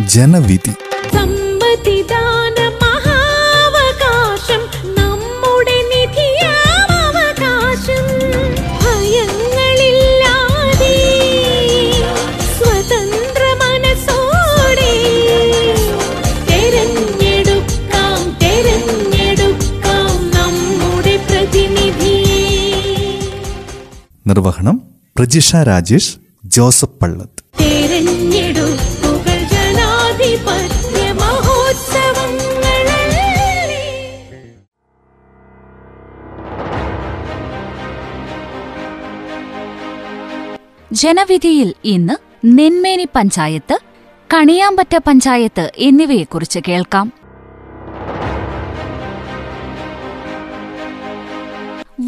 ജനവിധി. നിർവഹണം പ്രജിഷ രാജേഷ് ജോസഫ് പള്ളത്ത്. ജനവിധിയിൽ ഇന്ന് നെന്മേനി പഞ്ചായത്ത് കണിയാമ്പറ്റ പഞ്ചായത്ത് എന്നിവയെക്കുറിച്ച് കേൾക്കാം.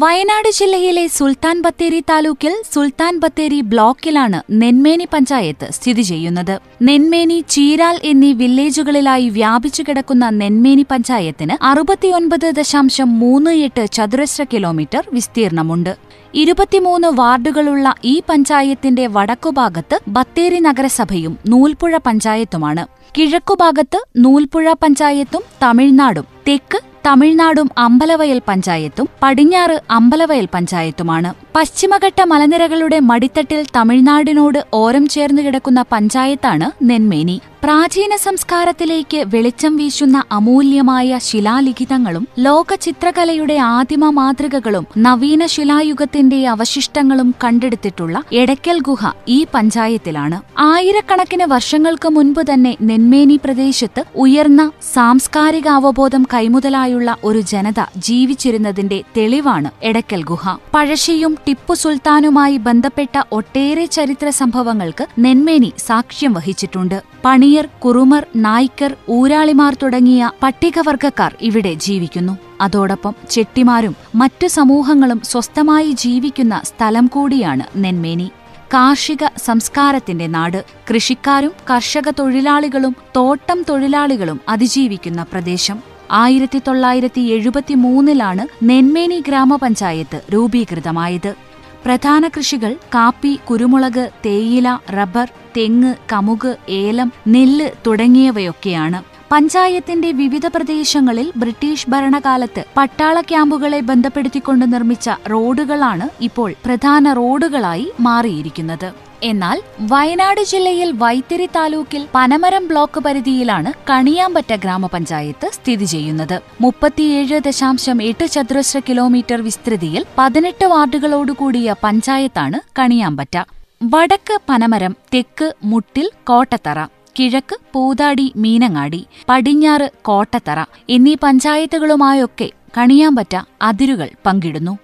വയനാട് ജില്ലയിലെ സുൽത്താൻ ബത്തേരി താലൂക്കിൽ സുൽത്താൻ ബത്തേരി ബ്ലോക്കിലാണ് നെന്മേനി പഞ്ചായത്ത് സ്ഥിതി ചെയ്യുന്നത്. നെന്മേനി ചീരാൽ എന്നീ വില്ലേജുകളിലായി വ്യാപിച്ചു കിടക്കുന്ന നെന്മേനി പഞ്ചായത്തിന് അറുപത്തിയൊൻപത് ദശാംശം മൂന്ന് എട്ട് ചതുരശ്ര കിലോമീറ്റർ വിസ്തീർണമുണ്ട്. ഇരുപത്തിമൂന്ന് വാർഡുകളുള്ള ഈ പഞ്ചായത്തിന്റെ വടക്കുഭാഗത്ത് ബത്തേരി നഗരസഭയും നൂൽപ്പുഴ പഞ്ചായത്തുമാണ്. കിഴക്കുഭാഗത്ത് നൂൽപ്പുഴ പഞ്ചായത്തും തമിഴ്നാടും തെക്ക് തമിഴ്നാടും അമ്പലവയൽ പഞ്ചായത്തും പടിഞ്ഞാറ് അമ്പലവയൽ പഞ്ചായത്തുമാണ്. പശ്ചിമഘട്ട മലനിരകളുടെ മടിത്തട്ടിൽ തമിഴ്നാടിനോട് ഓരം ചേർന്നു കിടക്കുന്ന പഞ്ചായത്താണ് നെന്മേനി. പ്രാചീന സംസ്കാരത്തിലേക്ക് വെളിച്ചം വീശുന്ന അമൂല്യമായ ശിലാലിഖിതങ്ങളും ലോക ചിത്രകലയുടെ ആദിമ മാതൃകകളും നവീന ശിലായുഗത്തിന്റെ അവശിഷ്ടങ്ങളും കണ്ടെടുത്തിട്ടുള്ള എടയ്ക്കൽ ഗുഹ ഈ പഞ്ചായത്തിലാണ്. ആയിരക്കണക്കിന് വർഷങ്ങൾക്ക് മുൻപ് തന്നെ നെന്മേനി പ്രദേശത്ത് ഉയർന്ന സാംസ്കാരിക അവബോധം കൈമുതലായുള്ള ഒരു ജനത ജീവിച്ചിരുന്നതിന്റെ തെളിവാണ് എടയ്ക്കൽ ഗുഹ. പഴശ്ശിയും ടിപ്പു സുൽത്താനുമായി ബന്ധപ്പെട്ട ഒട്ടേറെ ചരിത്ര സംഭവങ്ങൾക്ക് നെന്മേനി സാക്ഷ്യം വഹിച്ചിട്ടുണ്ട്. പണിയർ കുറുമർ നായ്ക്കർ ഊരാളിമാർ തുടങ്ങിയ പട്ടികവർഗക്കാർ ഇവിടെ ജീവിക്കുന്നു. അതോടൊപ്പം ചെട്ടിമാരും മറ്റു സമൂഹങ്ങളും സ്വസ്ഥമായി ജീവിക്കുന്ന സ്ഥലം കൂടിയാണ് നെന്മേനി. കാർഷിക സംസ്കാരത്തിന്റെ നാട്. കൃഷിക്കാരും കർഷക തൊഴിലാളികളും തോട്ടം തൊഴിലാളികളും അതിജീവിക്കുന്ന പ്രദേശം. ആയിരത്തി തൊള്ളായിരത്തി എഴുപത്തിമൂന്നിലാണ് നെന്മേനി ഗ്രാമപഞ്ചായത്ത് രൂപീകൃതമായത്. പ്രധാന കൃഷികൾ കാപ്പി കുരുമുളക് തേയില റബ്ബർ തെങ്ങ് കമുക് ഏലം നെല്ല് തുടങ്ങിയവയൊക്കെയാണ്. പഞ്ചായത്തിന്റെ വിവിധ പ്രദേശങ്ങളിൽ ബ്രിട്ടീഷ് ഭരണകാലത്ത് പട്ടാള ക്യാമ്പുകളെ ബന്ധപ്പെടുത്തിക്കൊണ്ട് നിർമ്മിച്ച റോഡുകളാണ് ഇപ്പോൾ പ്രധാന റോഡുകളായി മാറിയിരിക്കുന്നത്. എന്നാൽ വയനാട് ജില്ലയിൽ വൈത്തിരി താലൂക്കിൽ പനമരം ബ്ലോക്ക് പരിധിയിലാണ് കണിയാമ്പറ്റ ഗ്രാമപഞ്ചായത്ത് സ്ഥിതി ചെയ്യുന്നത്. മുപ്പത്തിയേഴ് ദശാംശം എട്ട് ചതുരശ്ര കിലോമീറ്റർ വിസ്തൃതിയിൽ പതിനെട്ട് വാർഡുകളോടുകൂടിയ പഞ്ചായത്താണ് കണിയാമ്പറ്റ. വടക്ക് പനമരം തെക്ക് മുട്ടിൽ കോട്ടത്തറ കിഴക്ക് പൂതാടി മീനങ്ങാടി പടിഞ്ഞാറ് കോട്ടത്തറ എന്നീ പഞ്ചായത്തുകളുമായൊക്കെ കണിയാമ്പറ്റ അതിരുകൾ പങ്കിടുന്നു.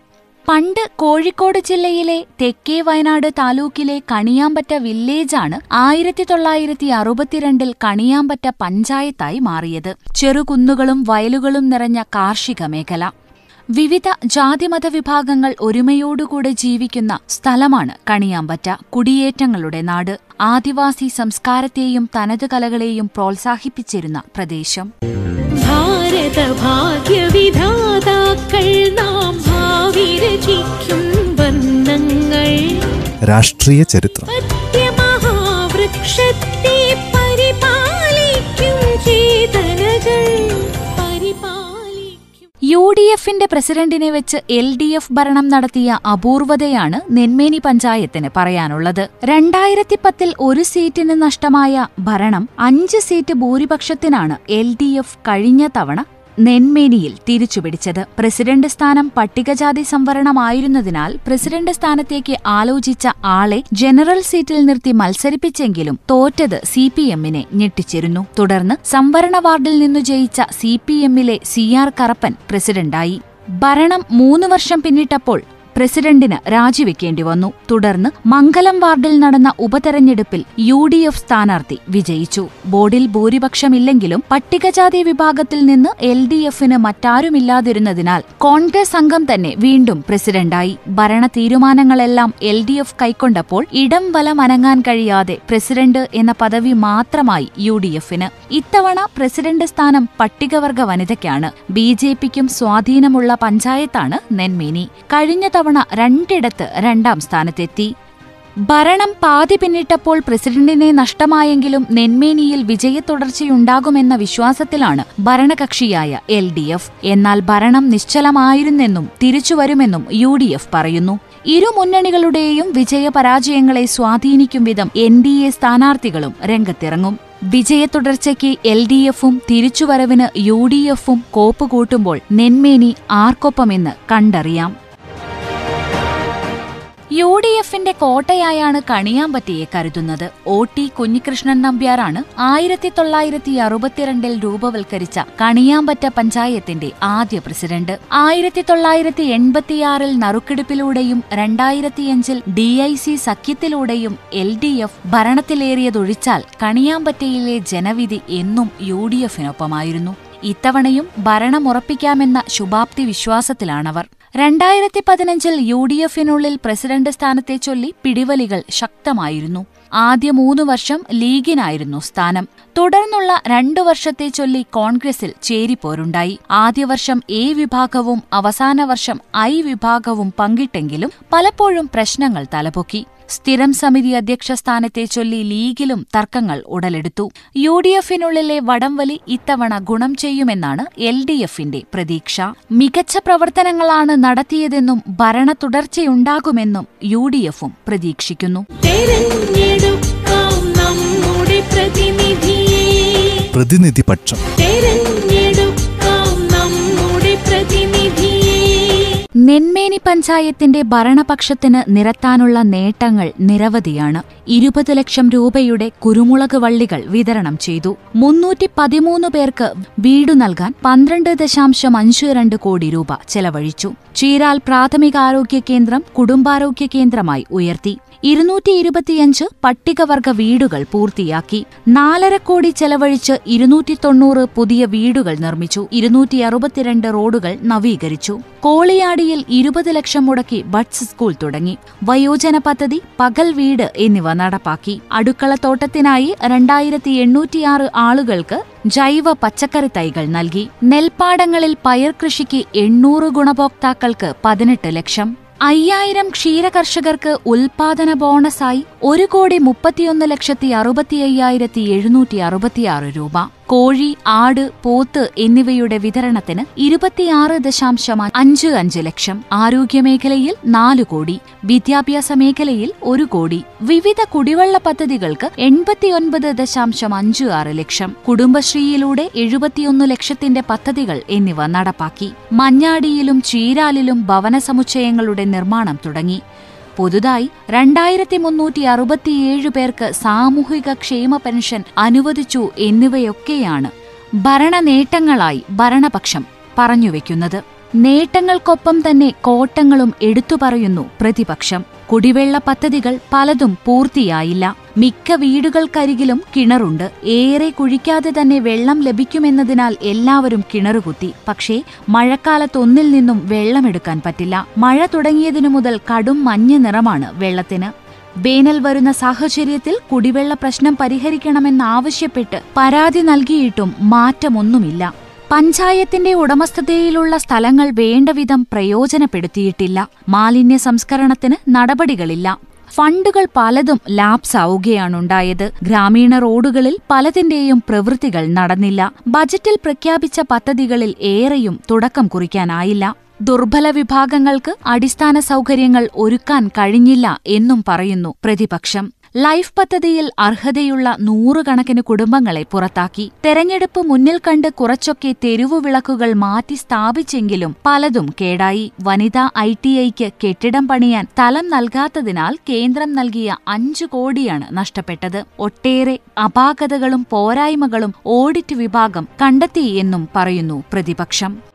പണ്ട് കോഴിക്കോട് ജില്ലയിലെ തെക്കേ വയനാട് താലൂക്കിലെ കണിയാമ്പറ്റ വില്ലേജാണ് ആയിരത്തി തൊള്ളായിരത്തി അറുപത്തിരണ്ടിൽ കണിയാമ്പറ്റ പഞ്ചായത്തായി മാറിയത്. ചെറുകുന്നുകളും വയലുകളും നിറഞ്ഞ കാർഷിക മേഖല. വിവിധ ജാതിമത വിഭാഗങ്ങൾ ഒരുമയോടുകൂടെ ജീവിക്കുന്ന സ്ഥലമാണ് കണിയാമ്പറ്റ. കുടിയേറ്റങ്ങളുടെ നാട്. ആദിവാസി സംസ്കാരത്തെയും തനത് കലകളെയും പ്രോത്സാഹിപ്പിച്ചിരുന്ന പ്രദേശം. ഭാരത ഭാഗ്യവിധാതാക്കൾ നാം ഭാവി രചിക്കും വർണങ്ങൾ. രാഷ്ട്രീയ ചരിത്രം. സത്യമഹാവൃക്ഷത്തെ യു ഡി എഫിന്റെ പ്രസിഡന്റിനെ വെച്ച് എൽ ഡി എഫ് ഭരണം നടത്തിയ അപൂർവതയാണ് നെന്മേനി പഞ്ചായത്തിന് പറയാനുള്ളത്. രണ്ടായിരത്തി പത്തിൽ ഒരു സീറ്റിന് നഷ്ടമായ ഭരണം അഞ്ച് സീറ്റ് ഭൂരിപക്ഷത്തിനാണ് എൽ ഡി എഫ് കഴിഞ്ഞ തവണ നെന്മേനിയിൽ തിരിച്ചുപിടിച്ചത് പ്രസിഡന്റ് സ്ഥാനം പട്ടികജാതി സംവരണമായിരുന്നതിനാൽ പ്രസിഡന്റ് സ്ഥാനത്തേക്ക് ആലോചിച്ച ആളെ ജനറൽ സീറ്റിൽ നിർത്തി മത്സരിപ്പിച്ചെങ്കിലും തോറ്റത് സി പി എമ്മിനെ ഞെട്ടിച്ചിരുന്നു. തുടർന്ന് സംവരണ വാർഡിൽ നിന്നു ജയിച്ച സി പി എമ്മിലെ സി ആർ കറപ്പൻ പ്രസിഡന്റായി. ഭരണം മൂന്നു വർഷം പിന്നിട്ടപ്പോൾ പ്രസിഡന്റിന് രാജിവെക്കേണ്ടി വന്നു. തുടർന്ന് മംഗലം വാർഡിൽ നടന്ന ഉപതെരഞ്ഞെടുപ്പിൽ യു ഡി എഫ് സ്ഥാനാർത്ഥി വിജയിച്ചു. ബോർഡിൽ ഭൂരിപക്ഷമില്ലെങ്കിലും പട്ടികജാതി വിഭാഗത്തിൽ നിന്ന് എൽ ഡി എഫിന് മറ്റാരുമില്ലാതിരുന്നതിനാൽ കോൺഗ്രസ് അംഗം തന്നെ വീണ്ടും പ്രസിഡന്റായി. ഭരണ തീരുമാനങ്ങളെല്ലാം എൽ ഡി എഫ് കൈക്കൊണ്ടപ്പോൾ ഇടം വലം അനങ്ങാൻ കഴിയാതെ പ്രസിഡന്റ് എന്ന പദവി മാത്രമായി യു ഡി എഫിന്. ഇത്തവണ പ്രസിഡന്റ് സ്ഥാനം പട്ടികവർഗ വനിതയ്ക്കാണ്. ബി ജെ പിക്കും സ്വാധീനമുള്ള പഞ്ചായത്താണ് നെന്മേനി. കഴിഞ്ഞ തവണ രണ്ടിടത്ത് രണ്ടാം സ്ഥാനത്തെത്തി. ഭരണം പാതി പിന്നിട്ടപ്പോൾ പ്രസിഡന്റിനെ നഷ്ടമായെങ്കിലും നെന്മേനിയിൽ വിജയത്തുടർച്ചയുണ്ടാകുമെന്ന വിശ്വാസത്തിലാണ് ഭരണകക്ഷിയായ എൽ ഡി എഫ്. എന്നാൽ ഭരണം നിശ്ചലമായിരുന്നെന്നും തിരിച്ചുവരുമെന്നും യു ഡി എഫ് പറയുന്നു. ഇരു മുന്നണികളുടെയും വിജയപരാജയങ്ങളെ സ്വാധീനിക്കും വിധം എൻ ഡി എ സ്ഥാനാർത്ഥികളും രംഗത്തിറങ്ങും. വിജയത്തുടർച്ചയ്ക്ക് എൽ ഡി എഫും തിരിച്ചുവരവിന് യു ഡി എഫും കോപ്പുകൂട്ടുമ്പോൾ നെന്മേനി ആർക്കൊപ്പമെന്ന് കണ്ടറിയാം. യു ഡി എഫിന്റെ കോട്ടയായാണ് കണിയാമ്പറ്റയെ കരുതുന്നത്. ഒ ടി കുഞ്ഞികൃഷ്ണൻ നമ്പ്യാറാണ് ആയിരത്തി തൊള്ളായിരത്തി അറുപത്തിരണ്ടിൽ രൂപവൽക്കരിച്ച കണിയാമ്പറ്റ പഞ്ചായത്തിന്റെ ആദ്യ പ്രസിഡന്റ്. ആയിരത്തി തൊള്ളായിരത്തി എൺപത്തിയാറിൽ നറുക്കെടുപ്പിലൂടെയും രണ്ടായിരത്തിയഞ്ചിൽ ഡി ഐ സി സഖ്യത്തിലൂടെയും എൽ ഡി എഫ് ഭരണത്തിലേറിയതൊഴിച്ചാൽ കണിയാമ്പറ്റയിലെ ജനവിധി എന്നും യു ഡി എഫിനൊപ്പമായിരുന്നു. ഇത്തവണയും ഭരണമുറപ്പിക്കാമെന്ന ശുഭാപ്തി വിശ്വാസത്തിലാണവർ. രണ്ടായിരത്തി പതിനഞ്ചിൽ യു ഡി എഫിനുള്ളിൽ പ്രസിഡന്റ് സ്ഥാനത്തെ ചൊല്ലി പിടിവലികൾ ശക്തമായിരുന്നു. ആദ്യ മൂന്ന് വർഷം ലീഗിനായിരുന്നു സ്ഥാനം. തുടർന്നുള്ള രണ്ടു വർഷത്തെ ചൊല്ലി കോൺഗ്രസിൽ ചേരിപ്പോരുണ്ടായി. ആദ്യ വർഷം എ വിഭാഗവും അവസാന വർഷം ഐ വിഭാഗവും പങ്കിട്ടെങ്കിലും പലപ്പോഴും പ്രശ്നങ്ങൾ തലപൊക്കി. സ്ഥിരം സമിതി അധ്യക്ഷ സ്ഥാനത്തെ ചൊല്ലി ലീഗിലും തർക്കങ്ങൾ ഉടലെടുത്തു. യു ഡി എഫിനുള്ളിലെ വടംവലി ഇത്തവണ ഗുണം ചെയ്യുമെന്നാണ് എൽ ഡി എഫിന്റെ പ്രതീക്ഷ. മികച്ച പ്രവർത്തനങ്ങളാണ് നടത്തിയതെന്നും ഭരണ തുടർച്ചയുണ്ടാകുമെന്നും യു ഡി എഫും പ്രതീക്ഷിക്കുന്നു പ്രതിനിധിപക്ഷം. നെന്മേനി പഞ്ചായത്തിന്റെ ഭരണപക്ഷത്തിന് നിരത്താനുള്ള നേട്ടങ്ങൾ നിരവധിയാണ്. ഇരുപത് ലക്ഷം രൂപയുടെ കുരുമുളക് വള്ളികൾ വിതരണം ചെയ്തു. മുന്നൂറ്റി പതിമൂന്ന് പേർക്ക് വീടു നൽകാൻ പന്ത്രണ്ട് ദശാംശം അഞ്ച് രണ്ട് കോടി രൂപ ചെലവഴിച്ചു. ചീരാൽ പ്രാഥമികാരോഗ്യ കേന്ദ്രം കുടുംബാരോഗ്യ കേന്ദ്രമായി ഉയർത്തി. ഇരുന്നൂറ്റി ഇരുപത്തിയഞ്ച് പട്ടികവർഗ വീടുകൾ പൂർത്തിയാക്കി. നാലര കോടി ചെലവഴിച്ച് ഇരുന്നൂറ്റി തൊണ്ണൂറ് പുതിയ വീടുകൾ നിർമ്മിച്ചു. ഇരുന്നൂറ്റി അറുപത്തിരണ്ട് റോഡുകൾ നവീകരിച്ചു. കോളിയാടിയിൽ ഇരുപത് ലക്ഷം മുടക്കി ബഡ്സ് സ്കൂൾ തുടങ്ങി. വയോജന പദ്ധതി പകൽ വീട് എന്നിവ നടപ്പാക്കി. അടുക്കളത്തോട്ടത്തിനായി രണ്ടായിരത്തി എണ്ണൂറ്റിയാറ് ആളുകൾക്ക് ജൈവ പച്ചക്കറി തൈകൾ നൽകി. നെൽപ്പാടങ്ങളിൽ പയർ കൃഷിക്ക് എണ്ണൂറ് ഗുണഭോക്താക്കൾക്ക് പതിനെട്ട് ലക്ഷം. അയ്യായിരം ക്ഷീരകർഷകർക്ക് ഉൽപാദന ബോണസായി ഒരു കോടി മുപ്പത്തിയൊന്ന് ലക്ഷത്തി അറുപത്തി അയ്യായിരത്തി എഴുന്നൂറ്റി അറുപത്തിയാറ് രൂപ. കോഴി ആട് പോത്ത് എന്നിവയുടെ വിതരണത്തിന് ഇരുപത്തിയാറ് ദശാംശം അഞ്ച് അഞ്ച് ലക്ഷം. ആരോഗ്യമേഖലയിൽ നാല് കോടി. വിദ്യാഭ്യാസ മേഖലയിൽ ഒരു കോടി. വിവിധ കുടിവെള്ള പദ്ധതികൾക്ക് എൺപത്തിയൊൻപത് ദശാംശം അഞ്ച് ആറ് ലക്ഷം. കുടുംബശ്രീയിലൂടെ എഴുപത്തിയൊന്ന് ലക്ഷത്തിന്റെ പദ്ധതികൾ എന്നിവ നടപ്പാക്കി. മഞ്ഞാടിയിലും ചീരാലിലും ഭവന സമുച്ചയങ്ങളുടെ നിർമ്മാണം തുടങ്ങി. പുതുതായി രണ്ടായിരത്തി മുന്നൂറ്റി അറുപത്തിയേഴ് പേർക്ക് സാമൂഹിക ക്ഷേമ പെൻഷൻ അനുവദിച്ചു എന്നിവയൊക്കെയാണ് ഭരണ നേട്ടങ്ങളായി ഭരണപക്ഷം പറഞ്ഞുവെക്കുന്നത്. നേട്ടങ്ങൾക്കൊപ്പം തന്നെ കോട്ടങ്ങളും എടുത്തു പറയുന്നു പ്രതിപക്ഷം. കുടിവെള്ള പദ്ധതികൾ പലതും പൂർത്തിയായില്ല. മിക്ക വീടുകൾക്കരികിലും കിണറുണ്ട്. ഏറെ കുഴിക്കാതെ തന്നെ വെള്ളം ലഭിക്കുമെന്നതിനാൽ എല്ലാവരും കിണറുകുത്തി. പക്ഷേ മഴക്കാലത്തൊന്നിൽ നിന്നും വെള്ളമെടുക്കാൻ പറ്റില്ല. മഴ തുടങ്ങിയതിനു മുതൽ കടും മഞ്ഞ നിറമാണ് വെള്ളത്തിന്. വേനൽ വരുന്ന സാഹചര്യത്തിൽ കുടിവെള്ള പ്രശ്നം പരിഹരിക്കണമെന്നാവശ്യപ്പെട്ട് പരാതി നൽകിയിട്ടും മാറ്റമൊന്നുമില്ല. പഞ്ചായത്തിന്റെ ഉടമസ്ഥതയിലുള്ള സ്ഥലങ്ങൾ വേണ്ടവിധം പ്രയോജനപ്പെടുത്തിയിട്ടില്ല. മാലിന്യ സംസ്കരണത്തിന് നടപടികളില്ല. ഫണ്ടുകൾ പലതും ലാപ്സ് ആവുകയാണുണ്ടായത് ഗ്രാമീണ റോഡുകളിൽ പലതിന്റെയും പ്രവൃത്തികൾ നടന്നില്ല. ബജറ്റിൽ പ്രഖ്യാപിച്ച പദ്ധതികളിൽ ഏറെയും തുടക്കം കുറിക്കാനായില്ല. ദുർബല വിഭാഗങ്ങൾക്ക് അടിസ്ഥാന സൗകര്യങ്ങൾ ഒരുക്കാൻ കഴിഞ്ഞില്ല എന്നും പറയുന്നു പ്രതിപക്ഷം. ലൈഫ് പദ്ധതിയിൽ അർഹതയുള്ള നൂറുകണക്കിന് കുടുംബങ്ങളെ പുറത്താക്കി. തെരഞ്ഞെടുപ്പ് മുന്നിൽ കണ്ട് കുറച്ചൊക്കെ തെരുവുവിളക്കുകൾ മാറ്റി സ്ഥാപിച്ചെങ്കിലും പലതും കേടായി. വനിതാ ഐ ടി ഐക്ക് കെട്ടിടം പണിയാൻ തലം നൽകാത്തതിനാൽ കേന്ദ്രം നൽകിയ അഞ്ചു കോടിയാണ് നഷ്ടപ്പെട്ടത്. ഒട്ടേറെ അപാകതകളും പോരായ്മകളും ഓഡിറ്റ് വിഭാഗം കണ്ടെത്തി എന്നും പറയുന്നു പ്രതിപക്ഷം.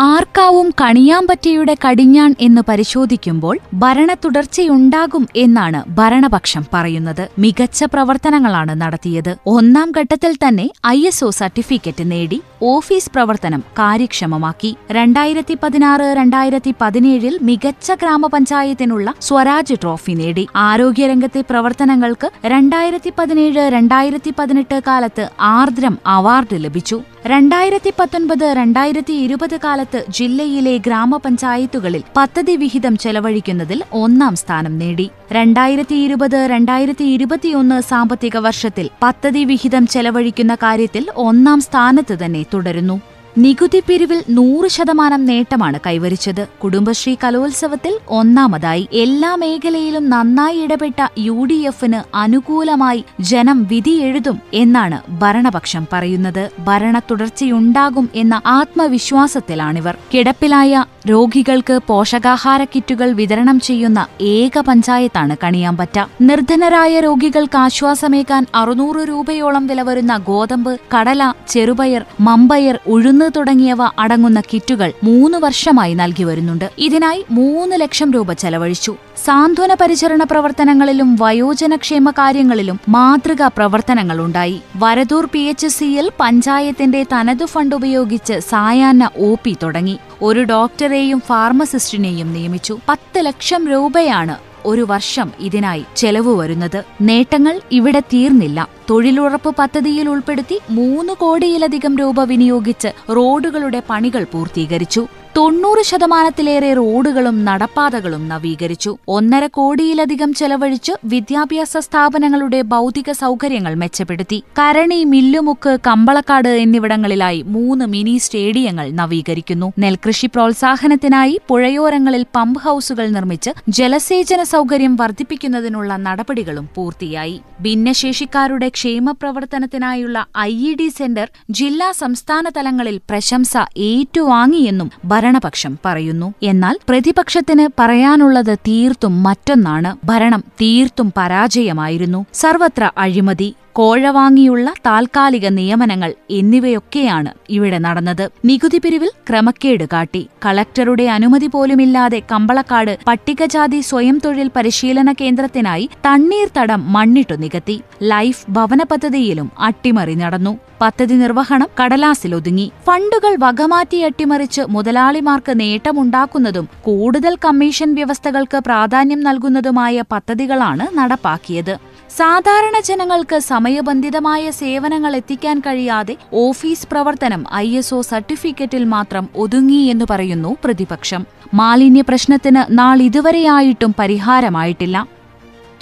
ആർക്കാവും കണിയാമ്പറ്റയുടെ കടിഞ്ഞാൺ എന്ന് പരിശോധിക്കുമ്പോൾ ഭരണ തുടർച്ചയുണ്ടാകും എന്നാണ് ഭരണപക്ഷം പറയുന്നത്. മികച്ച പ്രവർത്തനങ്ങളാണ് നടത്തിയത്. ഒന്നാം ഘട്ടത്തിൽ തന്നെ ഐ എസ് ഒ സർട്ടിഫിക്കറ്റ് നേടി ഓഫീസ് പ്രവർത്തനം കാര്യക്ഷമമാക്കി. രണ്ടായിരത്തി പതിനാറ് രണ്ടായിരത്തി പതിനേഴിൽ മികച്ച ഗ്രാമപഞ്ചായത്തിനുള്ള സ്വരാജ് ട്രോഫി നേടി. ആരോഗ്യരംഗത്തെ പ്രവർത്തനങ്ങൾക്ക് രണ്ടായിരത്തി പതിനേഴ് രണ്ടായിരത്തി പതിനെട്ട് കാലത്ത് ആർദ്രം അവാർഡ് ലഭിച്ചു. രണ്ടായിരത്തി പത്തൊൻപത് രണ്ടായിരത്തി ഇരുപത് കാലത്ത് എറണാകുളത്ത് ജില്ലയിലെ ഗ്രാമപഞ്ചായത്തുകളിൽ പദ്ധതി വിഹിതം ചെലവഴിക്കുന്നതിൽ ഒന്നാം സ്ഥാനം നേടി. രണ്ടായിരത്തി ഇരുപത് രണ്ടായിരത്തി ഇരുപത്തിയൊന്ന് സാമ്പത്തിക വർഷത്തിൽ പദ്ധതി വിഹിതം ചെലവഴിക്കുന്ന കാര്യത്തിൽ ഒന്നാം സ്ഥാനത്ത് തന്നെ തുടരുന്നു. നികുതി പിരിവിൽ നൂറ് ശതമാനം നേട്ടമാണ് കൈവരിച്ചത്. കുടുംബശ്രീ കലോത്സവത്തിൽ ഒന്നാമതായി എല്ലാ മേഖലയിലും നന്നായി ഇടപെട്ട യു ഡി എഫിന് അനുകൂലമായി ജനം വിധിയെഴുതും എന്നാണ് ഭരണപക്ഷം പറയുന്നത്. ഭരണ തുടർച്ചയുണ്ടാകും എന്ന ആത്മവിശ്വാസത്തിലാണിവർ. കിടപ്പിലായ രോഗികൾക്ക് പോഷകാഹാര കിറ്റുകൾ വിതരണം ചെയ്യുന്ന ഏക പഞ്ചായത്താണ് കണിയാമ്പറ്റ. നിർധനരായ രോഗികൾക്ക് ആശ്വാസമേകാൻ അറുന്നൂറ് രൂപയോളം വില വരുന്ന ഗോതമ്പ് കടല ചെറുപയർ മമ്പയർ ഉഴുന്ന് തുടങ്ങിയവ അടങ്ങുന്ന കിറ്റുകൾ മൂന്ന് വർഷമായി നൽകി വരുന്നുണ്ട്. ഇതിനായി മൂന്ന് ലക്ഷം രൂപ ചെലവഴിച്ചു. സാന്ത്വന പരിചരണ പ്രവർത്തനങ്ങളിലും വയോജനക്ഷേമ കാര്യങ്ങളിലും മാതൃകാ പ്രവർത്തനങ്ങളുണ്ടായി വരദൂർ പി എച്ച് സിയിൽ പഞ്ചായത്തിന്റെ തനതു ഫണ്ട് ഉപയോഗിച്ച് സായാഹ്ന ഒ പി തുടങ്ങി. ഒരു ഡോക്ടറെയും ഫാർമസിസ്റ്റിനെയും നിയമിച്ചു. പത്ത് ലക്ഷം രൂപയാണ് ഒരു വർഷം ഇതിനായി ചെലവ് വരുന്നത്. നേട്ടങ്ങൾ ഇവിടെ തീർന്നില്ല. തൊഴിലുറപ്പ് പദ്ധതിയിൽ ഉൾപ്പെടുത്തി മൂന്ന് കോടിയിലധികം രൂപ വിനിയോഗിച്ച് റോഡുകളുടെ പണികൾ പൂർത്തീകരിച്ചു. തൊണ്ണൂറ് ശതമാനത്തിലേറെ റോഡുകളും നടപ്പാതകളും നവീകരിച്ചു. ഒന്നര കോടിയിലധികം ചെലവഴിച്ച് വിദ്യാഭ്യാസ സ്ഥാപനങ്ങളുടെ ഭൗതിക സൗകര്യങ്ങൾ മെച്ചപ്പെടുത്തി. കരണി മില്ലുമുക്ക് കമ്പളക്കാട് എന്നിവിടങ്ങളിലായി മൂന്ന് മിനി സ്റ്റേഡിയങ്ങൾ നവീകരിക്കുന്നു. നെൽകൃഷി പ്രോത്സാഹനത്തിനായി പുഴയോരങ്ങളിൽ പമ്പ് ഹൌസുകൾ നിർമ്മിച്ച് ജലസേചന സൗകര്യം വർദ്ധിപ്പിക്കുന്നതിനുള്ള നടപടികളും പൂർത്തിയായി. ഭിന്നശേഷിക്കാരുടെ ക്ഷേമ പ്രവർത്തനത്തിനായുള്ള ഐ ഇ ഡി സെന്റർ ജില്ലാ സംസ്ഥാന തലങ്ങളിൽ പ്രശംസ ഏറ്റുവാങ്ങിയെന്നും ഭരണപക്ഷം പറയുന്നു. എന്നാൽ പ്രതിപക്ഷത്തിന് പറയാനുള്ളത് തീർത്തും മറ്റൊന്നാണ്. ഭരണം തീർത്തും പരാജയമായിരുന്നു. സർവത്ര അഴിമതി കോഴ വാങ്ങിയുള്ള താൽക്കാലിക നിയമനങ്ങൾ എന്നിവയൊക്കെയാണ് ഇവിടെ നടന്നത്. നികുതി പിരിവിൽ ക്രമക്കേട് കാട്ടി. കളക്ടറുടെ അനുമതി പോലുമില്ലാതെ കമ്പളക്കാട് പട്ടികജാതി സ്വയം തൊഴിൽ പരിശീലന കേന്ദ്രത്തിനായി തണ്ണീർത്തടം മണ്ണിട്ടു നികത്തി. ലൈഫ് ഭവന പദ്ധതിയിലും അട്ടിമറി നടന്നു. പദ്ധതി നിർവഹണം കടലാസിലൊതുങ്ങി ഫണ്ടുകൾ വകമാറ്റി അട്ടിമറിച്ച് മുതലാളിമാർക്ക് നേട്ടമുണ്ടാക്കുന്നതും കൂടുതൽ കമ്മീഷൻ വ്യവസ്ഥകൾക്ക് പ്രാധാന്യം നൽകുന്നതുമായ പദ്ധതികളാണ് നടപ്പാക്കിയത്. സാധാരണ ജനങ്ങൾക്ക് സമയബന്ധിതമായ സേവനങ്ങൾ എത്തിക്കാൻ കഴിയാതെ ഓഫീസ് പ്രവർത്തനം ഐ സർട്ടിഫിക്കറ്റിൽ മാത്രം ഒതുങ്ങി എന്ന് പറയുന്നു പ്രതിപക്ഷം. മാലിന്യ പ്രശ്നത്തിന് നാളിതുവരെയായിട്ടും പരിഹാരമായിട്ടില്ല.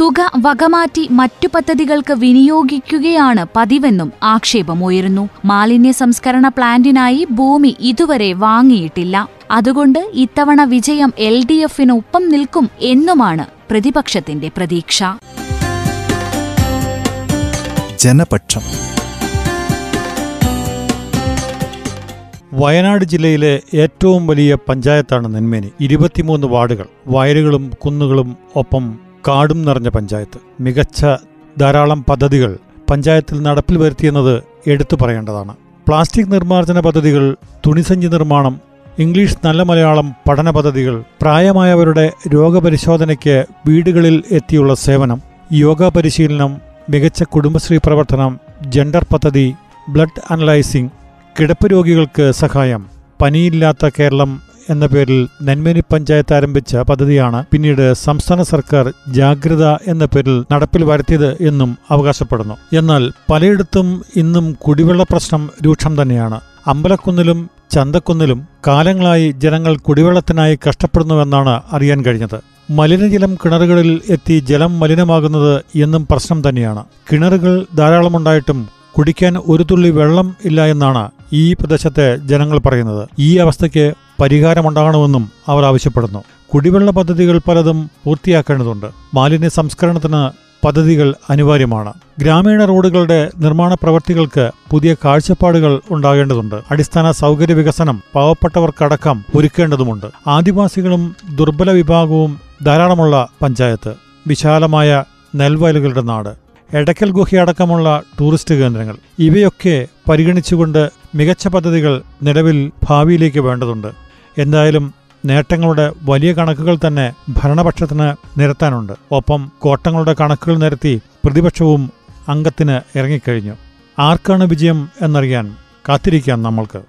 തുക വകമാറ്റി മറ്റു പദ്ധതികൾക്ക് വിനിയോഗിക്കുകയാണ് പതിവെന്നും ആക്ഷേപമുയരുന്നു. മാലിന്യ സംസ്കരണ പ്ലാന്റിനായി ഭൂമി ഇതുവരെ വാങ്ങിയിട്ടില്ല. അതുകൊണ്ട് ഇത്തവണ വിജയം എൽ ഡി എഫിനൊപ്പം നിൽക്കും എന്നുമാണ് പ്രതിപക്ഷത്തിന്റെ പ്രതീക്ഷ. ജനപക്ഷം. വയനാട് ജില്ലയിലെ ഏറ്റവും വലിയ പഞ്ചായത്താണ് നെന്മേനി. ഇരുപത്തിമൂന്ന് വാർഡുകൾ. വയലുകളും കുന്നുകളും ഒപ്പം കാടും നിറഞ്ഞ പഞ്ചായത്ത്. മികച്ച ധാരാളം പദ്ധതികൾ പഞ്ചായത്തിൽ നടപ്പിൽ വരുത്തിയെന്നത് എടുത്തു പറയേണ്ടതാണ്. പ്ലാസ്റ്റിക് നിർമ്മാർജന പദ്ധതികൾ തുണിസഞ്ചി നിർമ്മാണം ഇംഗ്ലീഷ് നല്ല മലയാളം പഠന പദ്ധതികൾ പ്രായമായവരുടെ രോഗപരിശോധനയ്ക്ക് വീടുകളിൽ എത്തിയുള്ള സേവനം യോഗ പരിശീലനം മികച്ച കുടുംബശ്രീ പ്രവർത്തനം ജെൻഡർ പദ്ധതി ബ്ലഡ് അനലൈസിംഗ് കിടപ്പ് രോഗികൾക്ക് സഹായം പനിയില്ലാത്ത കേരളം എന്ന പേരിൽ നെന്മേനി പഞ്ചായത്ത് ആരംഭിച്ച പദ്ധതിയാണ് പിന്നീട് സംസ്ഥാന സർക്കാർ ജാഗ്രത എന്ന പേരിൽ നടപ്പിൽ വരുത്തിയത് എന്നും അവകാശപ്പെടുന്നു. എന്നാൽ പലയിടത്തും ഇന്നും കുടിവെള്ള പ്രശ്നം രൂക്ഷം തന്നെയാണ്. അമ്പലക്കുന്നിലും ചന്തക്കുന്നിലും കാലങ്ങളായി ജനങ്ങൾ കുടിവെള്ളത്തിനായി കഷ്ടപ്പെടുന്നുവെന്നാണ് അറിയാൻ കഴിഞ്ഞത്. മലിനജലം കിണറുകളിൽ എത്തി ജലം മലിനമാകുന്നത് എന്നും പ്രശ്നം തന്നെയാണ്. കിണറുകൾ ധാരാളമുണ്ടായിട്ടും കുടിക്കാൻ ഒരു തുള്ളി വെള്ളം ഇല്ല എന്നാണ് ഈ പ്രദേശത്തെ ജനങ്ങൾ പറയുന്നത്. ഈ അവസ്ഥയ്ക്ക് പരിഹാരമുണ്ടാകണമെന്നും അവർ ആവശ്യപ്പെടുന്നു. കുടിവെള്ള പദ്ധതികൾ പലതും പൂർത്തിയാക്കേണ്ടതുണ്ട്. മാലിന്യ സംസ്കരണത്തിന് പദ്ധതികൾ അനിവാര്യമാണ്. ഗ്രാമീണ റോഡുകളുടെ നിർമ്മാണ പ്രവൃത്തികൾക്ക് പുതിയ കാഴ്ചപ്പാടുകൾ ഉണ്ടാകേണ്ടതുണ്ട്. അടിസ്ഥാന സൗകര്യ വികസനം പാവപ്പെട്ടവർക്കടക്കം ഒരുക്കേണ്ടതുമുണ്ട്. ആദിവാസികളും ദുർബല വിഭാഗവും ധാരാളമുള്ള പഞ്ചായത്ത് വിശാലമായ നെൽവയലുകളുടെ നാട് എടക്കൽ ഗുഹയടക്കമുള്ള ടൂറിസ്റ്റ് കേന്ദ്രങ്ങൾ. ഇവയൊക്കെ പരിഗണിച്ചുകൊണ്ട് മികച്ച പദ്ധതികൾ നിലവിൽ ഭാവിയിലേക്ക് വേണ്ടതുണ്ട്. എന്തായാലും നേട്ടങ്ങളുടെ വലിയ കണക്കുകൾ തന്നെ ഭരണപക്ഷത്തിന് നിരത്താനുണ്ട്. ഒപ്പം കോട്ടങ്ങളുടെ കണക്കുകൾ നിരത്തി പ്രതിപക്ഷവും അംഗത്തിന് ഇറങ്ങിക്കഴിഞ്ഞു. ആർക്കാണ് വിജയം എന്നറിയാൻ കാത്തിരിക്കാം നമ്മൾക്ക്.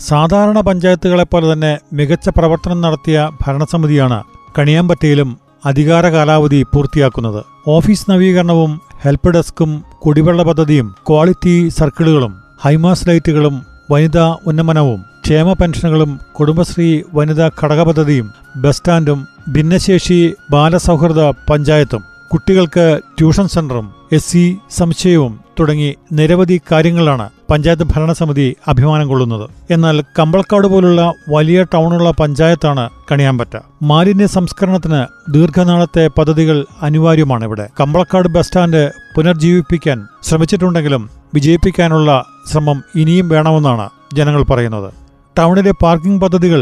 സാധാരണ പഞ്ചായത്തുകളെപ്പോലെ തന്നെ മികച്ച പ്രവർത്തനം നടത്തിയ ഭരണസമിതിയാണ് കണിയാമ്പറ്റയിലും അധികാര കാലാവധി പൂർത്തിയാക്കുന്നത്. ഓഫീസ് നവീകരണവും ഹെൽപ്പ് ഡെസ്കും കുടിവെള്ള പദ്ധതിയും ക്വാളിറ്റി സർക്കിളുകളും ഹൈമാസ് ലൈറ്റുകളും വനിതാ ഉന്നമനവും ക്ഷേമ പെൻഷനുകളും കുടുംബശ്രീ വനിതാ ഘടക പദ്ധതിയും ബസ് സ്റ്റാൻഡും ഭിന്നശേഷി ബാലസൗഹൃദ പഞ്ചായത്തും കുട്ടികൾക്ക് ട്യൂഷൻ സെന്ററും എസ് സി സംശയവും തുടങ്ങി നിരവധി കാര്യങ്ങളാണ് പഞ്ചായത്ത് ഭരണസമിതി അഭിമാനം കൊള്ളുന്നത്. എന്നാൽ കമ്പളക്കാട് പോലുള്ള വലിയ ടൗണുള്ള പഞ്ചായത്താണ് കണിയാമ്പറ്റ. മാലിന്യ സംസ്കരണത്തിന് ദീർഘനാളത്തെ പദ്ധതികൾ അനിവാര്യമാണ് ഇവിടെ കമ്പളക്കാട് ബസ് സ്റ്റാൻഡ് പുനർജീവിപ്പിക്കാൻ ശ്രമിച്ചിട്ടുണ്ടെങ്കിലും വിജയിപ്പിക്കാനുള്ള ശ്രമം ഇനിയും വേണമെന്നാണ് ജനങ്ങൾ പറയുന്നത്. ടൗണിലെ പാർക്കിംഗ് പദ്ധതികൾ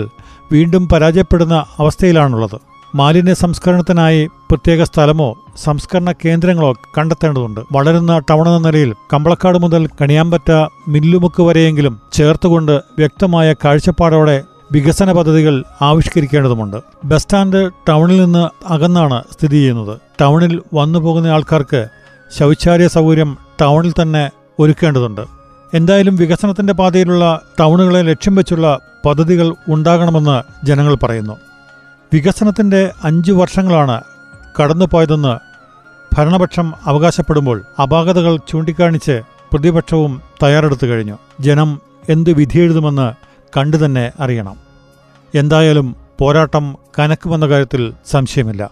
വീണ്ടും പരാജയപ്പെടുന്ന അവസ്ഥയിലാണുള്ളത്. മാലിന്യ സംസ്കരണത്തിനായി പ്രത്യേക സ്ഥലമോ സംസ്കരണ കേന്ദ്രങ്ങളോ കണ്ടെത്തേണ്ടതുണ്ട്. വളരുന്ന ടൗൺ എന്ന നിലയിൽ കമ്പളക്കാട് മുതൽ കണിയാമ്പറ്റ മില്ലുമുക്ക് വരെയെങ്കിലും ചേർത്തുകൊണ്ട് വ്യക്തമായ കാഴ്ചപ്പാടോടെ വികസന പദ്ധതികൾ ആവിഷ്കരിക്കേണ്ടതുണ്ട് ബസ് സ്റ്റാൻഡ് ടൗണിൽ നിന്ന് അകന്നാണ് സ്ഥിതി ചെയ്യുന്നത്. ടൗണിൽ വന്നു പോകുന്ന ആൾക്കാർക്ക് ശൗചാലയ സൗകര്യം ടൗണിൽ തന്നെ ഒരുക്കേണ്ടതുണ്ട്. എന്തായാലും വികസനത്തിന്റെ പാതയിലുള്ള ടൗണുകളെ ലക്ഷ്യം വെച്ചുള്ള പദ്ധതികൾ ഉണ്ടാകണമെന്ന് ജനങ്ങൾ പറയുന്നു. വികസനത്തിന്റെ അഞ്ചു വർഷങ്ങളാണ് കടന്നുപോയതെന്ന് ഭരണപക്ഷം അവകാശപ്പെടുമ്പോൾ അപാകതകൾ ചൂണ്ടിക്കാണിച്ച് പ്രതിപക്ഷവും തയ്യാറെടുത്തു കഴിഞ്ഞു. ജനം എന്ത് വിധിയെഴുതുമെന്ന് കണ്ടു തന്നെ അറിയണം. എന്തായാലും പോരാട്ടം കനക്കുമെന്ന കാര്യത്തിൽ സംശയമില്ല.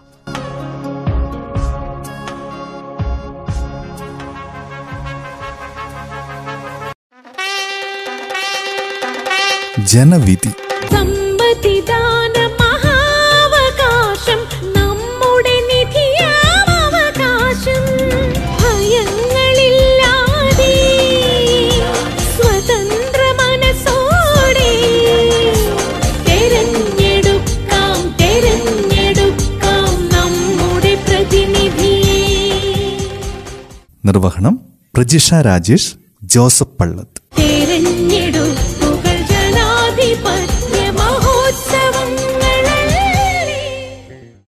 പ്രതിനിധിയെ. നിർവഹണം പ്രജിഷ രാജേഷ് ജോസഫ് പള്ളത്ത്.